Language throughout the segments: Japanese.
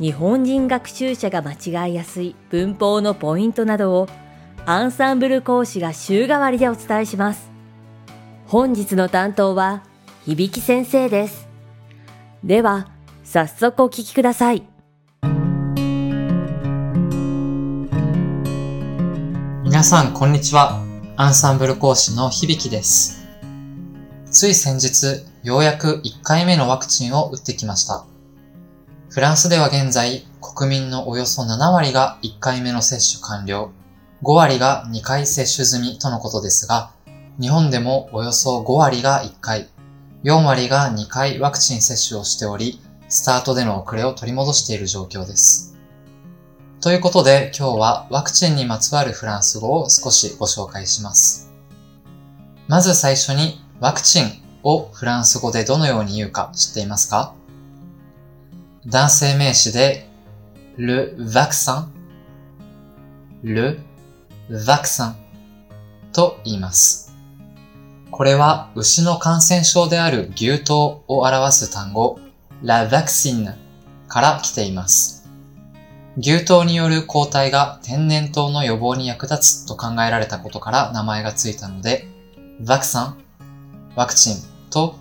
日本人学習者が間違いやすい文法のポイントなどをアンサンブル講師が週替わりでお伝えします。本日の担当は響先生です。では、早速お聞きください。皆さん、こんにちは。アンサンブル講師の響です。つい先日、ようやく1回目のワクチンを打ってきました。フランスでは現在、国民のおよそ7割が1回目の接種完了、5割が2回接種済みとのことですが、日本でもおよそ5割が1回、4割が2回ワクチン接種をしており、スタートでの遅れを取り戻している状況です。ということで今日はワクチンにまつわるフランス語を少しご紹介します。まず最初にワクチンをフランス語でどのように言うか知っていますか？男性名詞で le vaccin, le vaccin と言います。これは牛の感染症である牛痘を表す単語 la vaccine から来ています。牛痘による抗体が天然痘の予防に役立つと考えられたことから名前がついたので、ワクサン、ワクチンと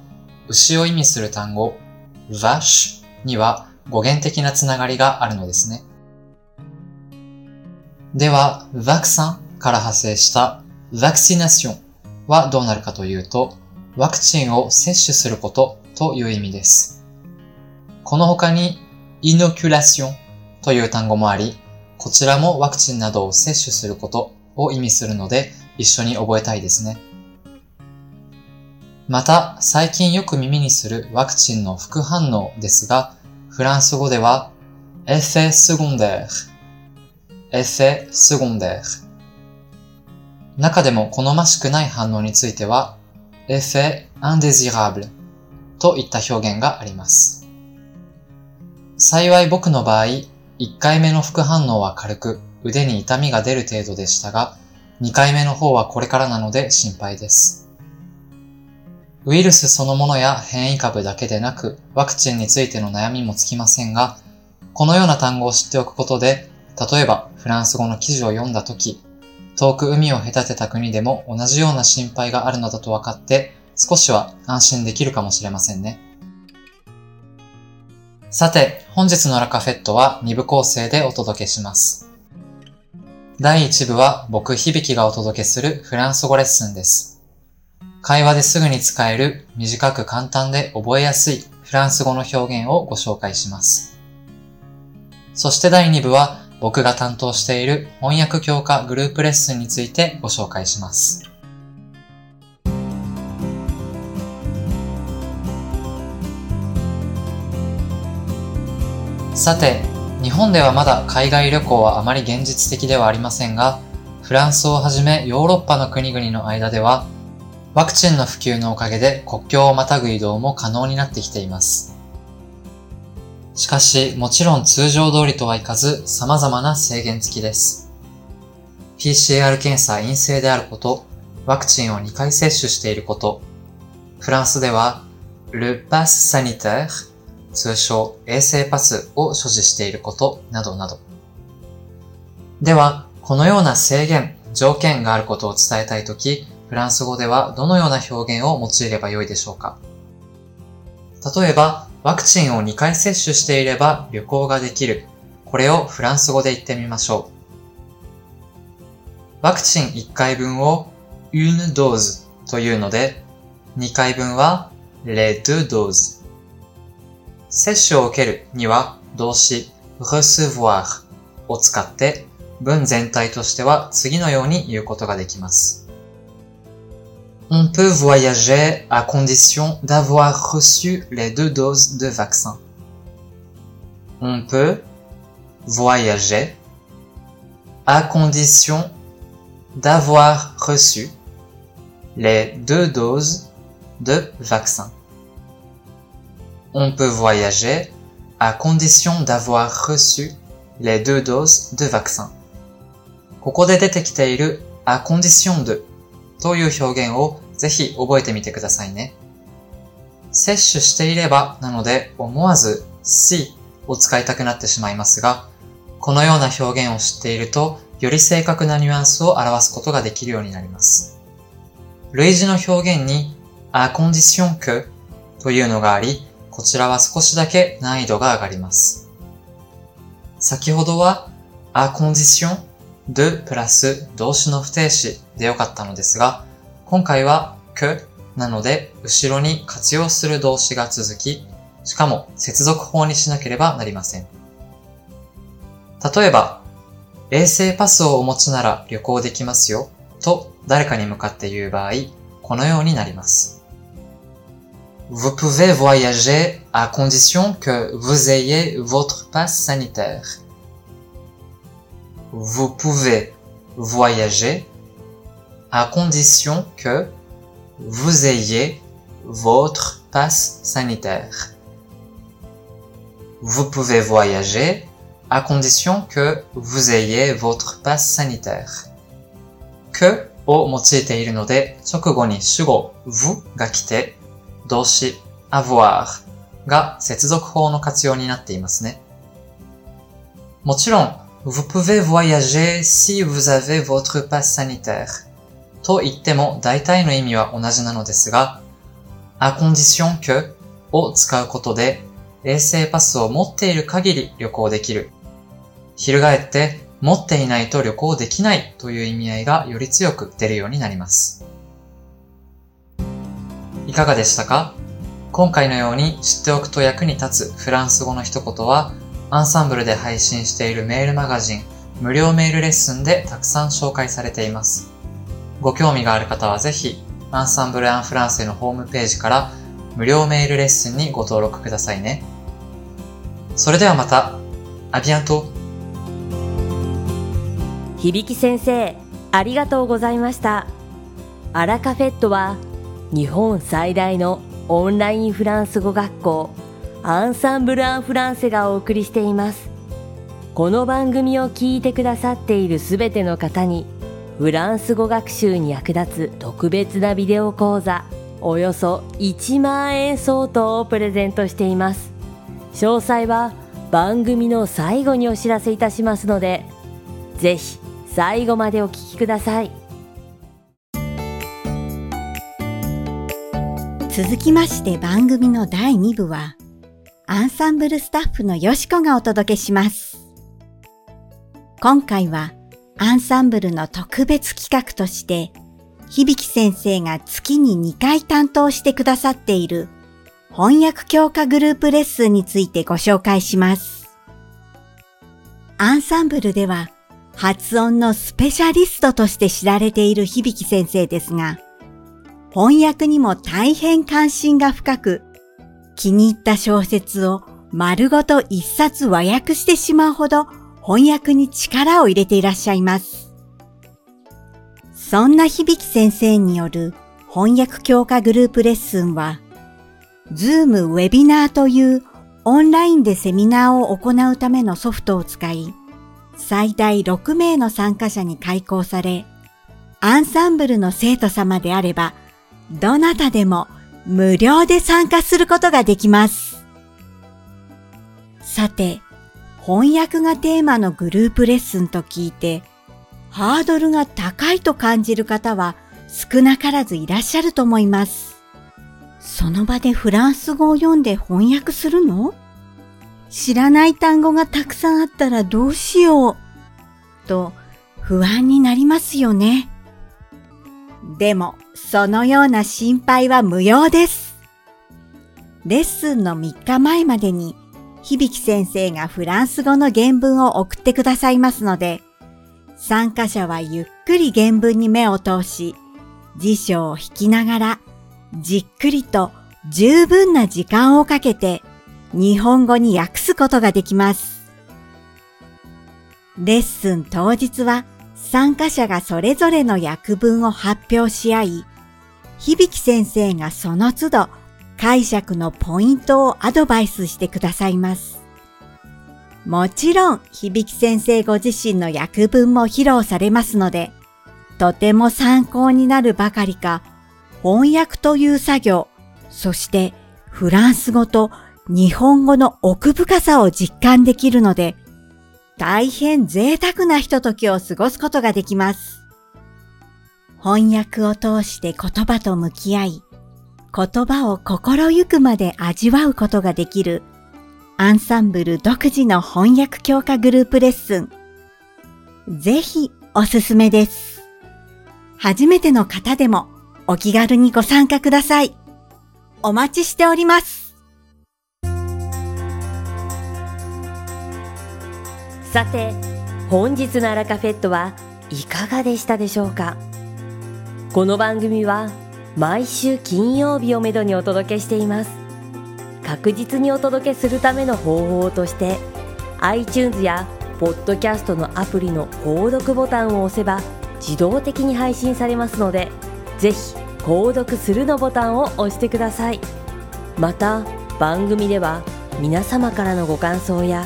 牛を意味する単語、ワッシュには語源的なつながりがあるのですね。では、ワクサンから派生したワクシナションはどうなるかというと、ワクチンを接種することという意味です。この他に、 inoculation という単語もあり、こちらもワクチンなどを接種することを意味するので、一緒に覚えたいですね。また、最近よく耳にするワクチンの副反応ですが、フランス語では、 effet secondaire、effet secondaire。中でも好ましくない反応については、エフェアンデジラブルといった表現があります。幸い僕の場合、1回目の副反応は軽く、腕に痛みが出る程度でしたが、2回目の方はこれからなので心配です。ウイルスそのものや変異株だけでなく、ワクチンについての悩みもつきませんが、このような単語を知っておくことで、例えばフランス語の記事を読んだとき、遠く海を隔てた国でも同じような心配があるのだと分かって、少しは安心できるかもしれませんね。さて、本日のラカフェットは2部構成でお届けします。第1部は僕響きがお届けするフランス語レッスンです。会話ですぐに使える短く簡単で覚えやすいフランス語の表現をご紹介します。そして第2部は僕が担当している翻訳強化グループレッスンについてご紹介します。さて、日本ではまだ海外旅行はあまり現実的ではありませんが、フランスをはじめヨーロッパの国々の間では、ワクチンの普及のおかげで国境をまたぐ移動も可能になってきています。しかし、もちろん通常通りとはいかず、様々な制限付きです。PCR 検査陰性であること、ワクチンを2回接種していること、フランスでは、ルパスサニター通称衛生パスを所持していることなどなど。では、このような制限、条件があることを伝えたいとき、フランス語ではどのような表現を用いればよいでしょうか？例えば、ワクチンを2回接種していれば旅行ができる。これをフランス語で言ってみましょう。ワクチン1回分を une dose というので、2回分は les deux doses。接種を受けるには動詞 recevoir を使って文全体としては次のように言うことができます。On peut voyager à condition d'avoir reçu les deux doses de vaccin. On peut voyager à condition d'avoir reçu les deux doses de vaccin. On peut voyager à condition d'avoir reçu les deux doses de vaccin. ここで出てきている à condition de という表現をぜひ覚えてみてくださいね。接種していればなので思わず si を使いたくなってしまいますが、このような表現を知っているとより正確なニュアンスを表すことができるようになります。類似の表現に à condition que というのがあり、こちらは少しだけ難易度が上がります。先ほどは à condition de プラス動詞の不定詞でよかったのですが、今回は que なので後ろに活用する動詞が続き、しかも接続法にしなければなりません。例えば、衛星パスをお持ちなら旅行できますよと誰かに向かって言う場合、このようになります。Vous pouvez voyager à condition que vous ayez votre passe sanitaire. Vous pouvez voyager à condition que vous ayez votre passe sanitaire. Vous pouvez voyager à condition que vous ayez votre passe sanitaire. que を用いているので、直後に主語 vous が来て、動詞 avoir が接続法の活用になっていますね。もちろん、 vous pouvez voyager si vous avez votre passe sanitaire. と言っても大体の意味は同じなのですが、à condition que を使うことで衛星パスを持っている限り旅行できる。翻って持っていないと旅行できないという意味合いがより強く出るようになります。いかがでしたか？今回のように知っておくと役に立つフランス語の一言はアンサンブルで配信しているメールマガジン無料メールレッスンでたくさん紹介されています。ご興味がある方はぜひアンサンブル・アン・フランセのホームページから無料メールレッスンにご登録くださいね。それではまた、アビアント響先生ありがとうございましたアラカフェットは日本最大のオンラインフランス語学校アンサンブル・アン・フランセがお送りしています。この番組を聞いてくださっているすべての方にフランス語学習に役立つ特別なビデオ講座およそ1万円相当をプレゼントしています。詳細は番組の最後にお知らせいたしますのでぜひ最後までお聞きください。続きまして番組の第2部はアンサンブルスタッフのよしこがお届けします今回はアンサンブルの特別企画として響先生が月に2回担当してくださっている翻訳強化グループレッスンについてご紹介します。アンサンブルでは発音のスペシャリストとして知られている響先生ですが、翻訳にも大変関心が深く、気に入った小説を丸ごと一冊和訳してしまうほど翻訳に力を入れていらっしゃいます。そんな響先生による翻訳強化グループレッスンは、ズームウェビナーというオンラインでセミナーを行うためのソフトを使い、最大6名の参加者に開講され、アンサンブルの生徒様であれば、どなたでも無料で参加することができます。さて、翻訳がテーマのグループレッスンと聞いて、ハードルが高いと感じる方は少なからずいらっしゃると思います。その場でフランス語を読んで翻訳するの？知らない単語がたくさんあったらどうしようと不安になりますよね。でも、そのような心配は無用です。レッスンの3日前までに、響先生がフランス語の原文を送ってくださいますので、参加者はゆっくり原文に目を通し、辞書を引きながら、じっくりと十分な時間をかけて日本語に訳すことができます。レッスン当日は参加者がそれぞれの訳文を発表し合い、響先生がその都度解釈のポイントをアドバイスしてくださいます。もちろん、響先生ご自身の訳文も披露されますので、とても参考になるばかりか、翻訳という作業、そしてフランス語と日本語の奥深さを実感できるので、大変贅沢なひとときを過ごすことができます。翻訳を通して言葉と向き合い、言葉を心ゆくまで味わうことができるアンサンブル独自の翻訳強化グループレッスン。ぜひおすすめです。初めての方でもお気軽にご参加ください。お待ちしております。さて、本日のアラカフェットはいかがでしたでしょうか？この番組は毎週金曜日をめどにお届けしています。確実にお届けするための方法として iTunes やポッドキャストのアプリの購読ボタンを押せば自動的に配信されますのでぜひ購読するのボタンを押してください。また番組では皆様からのご感想や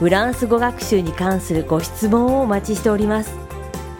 フランス語学習に関するご質問をお待ちしております。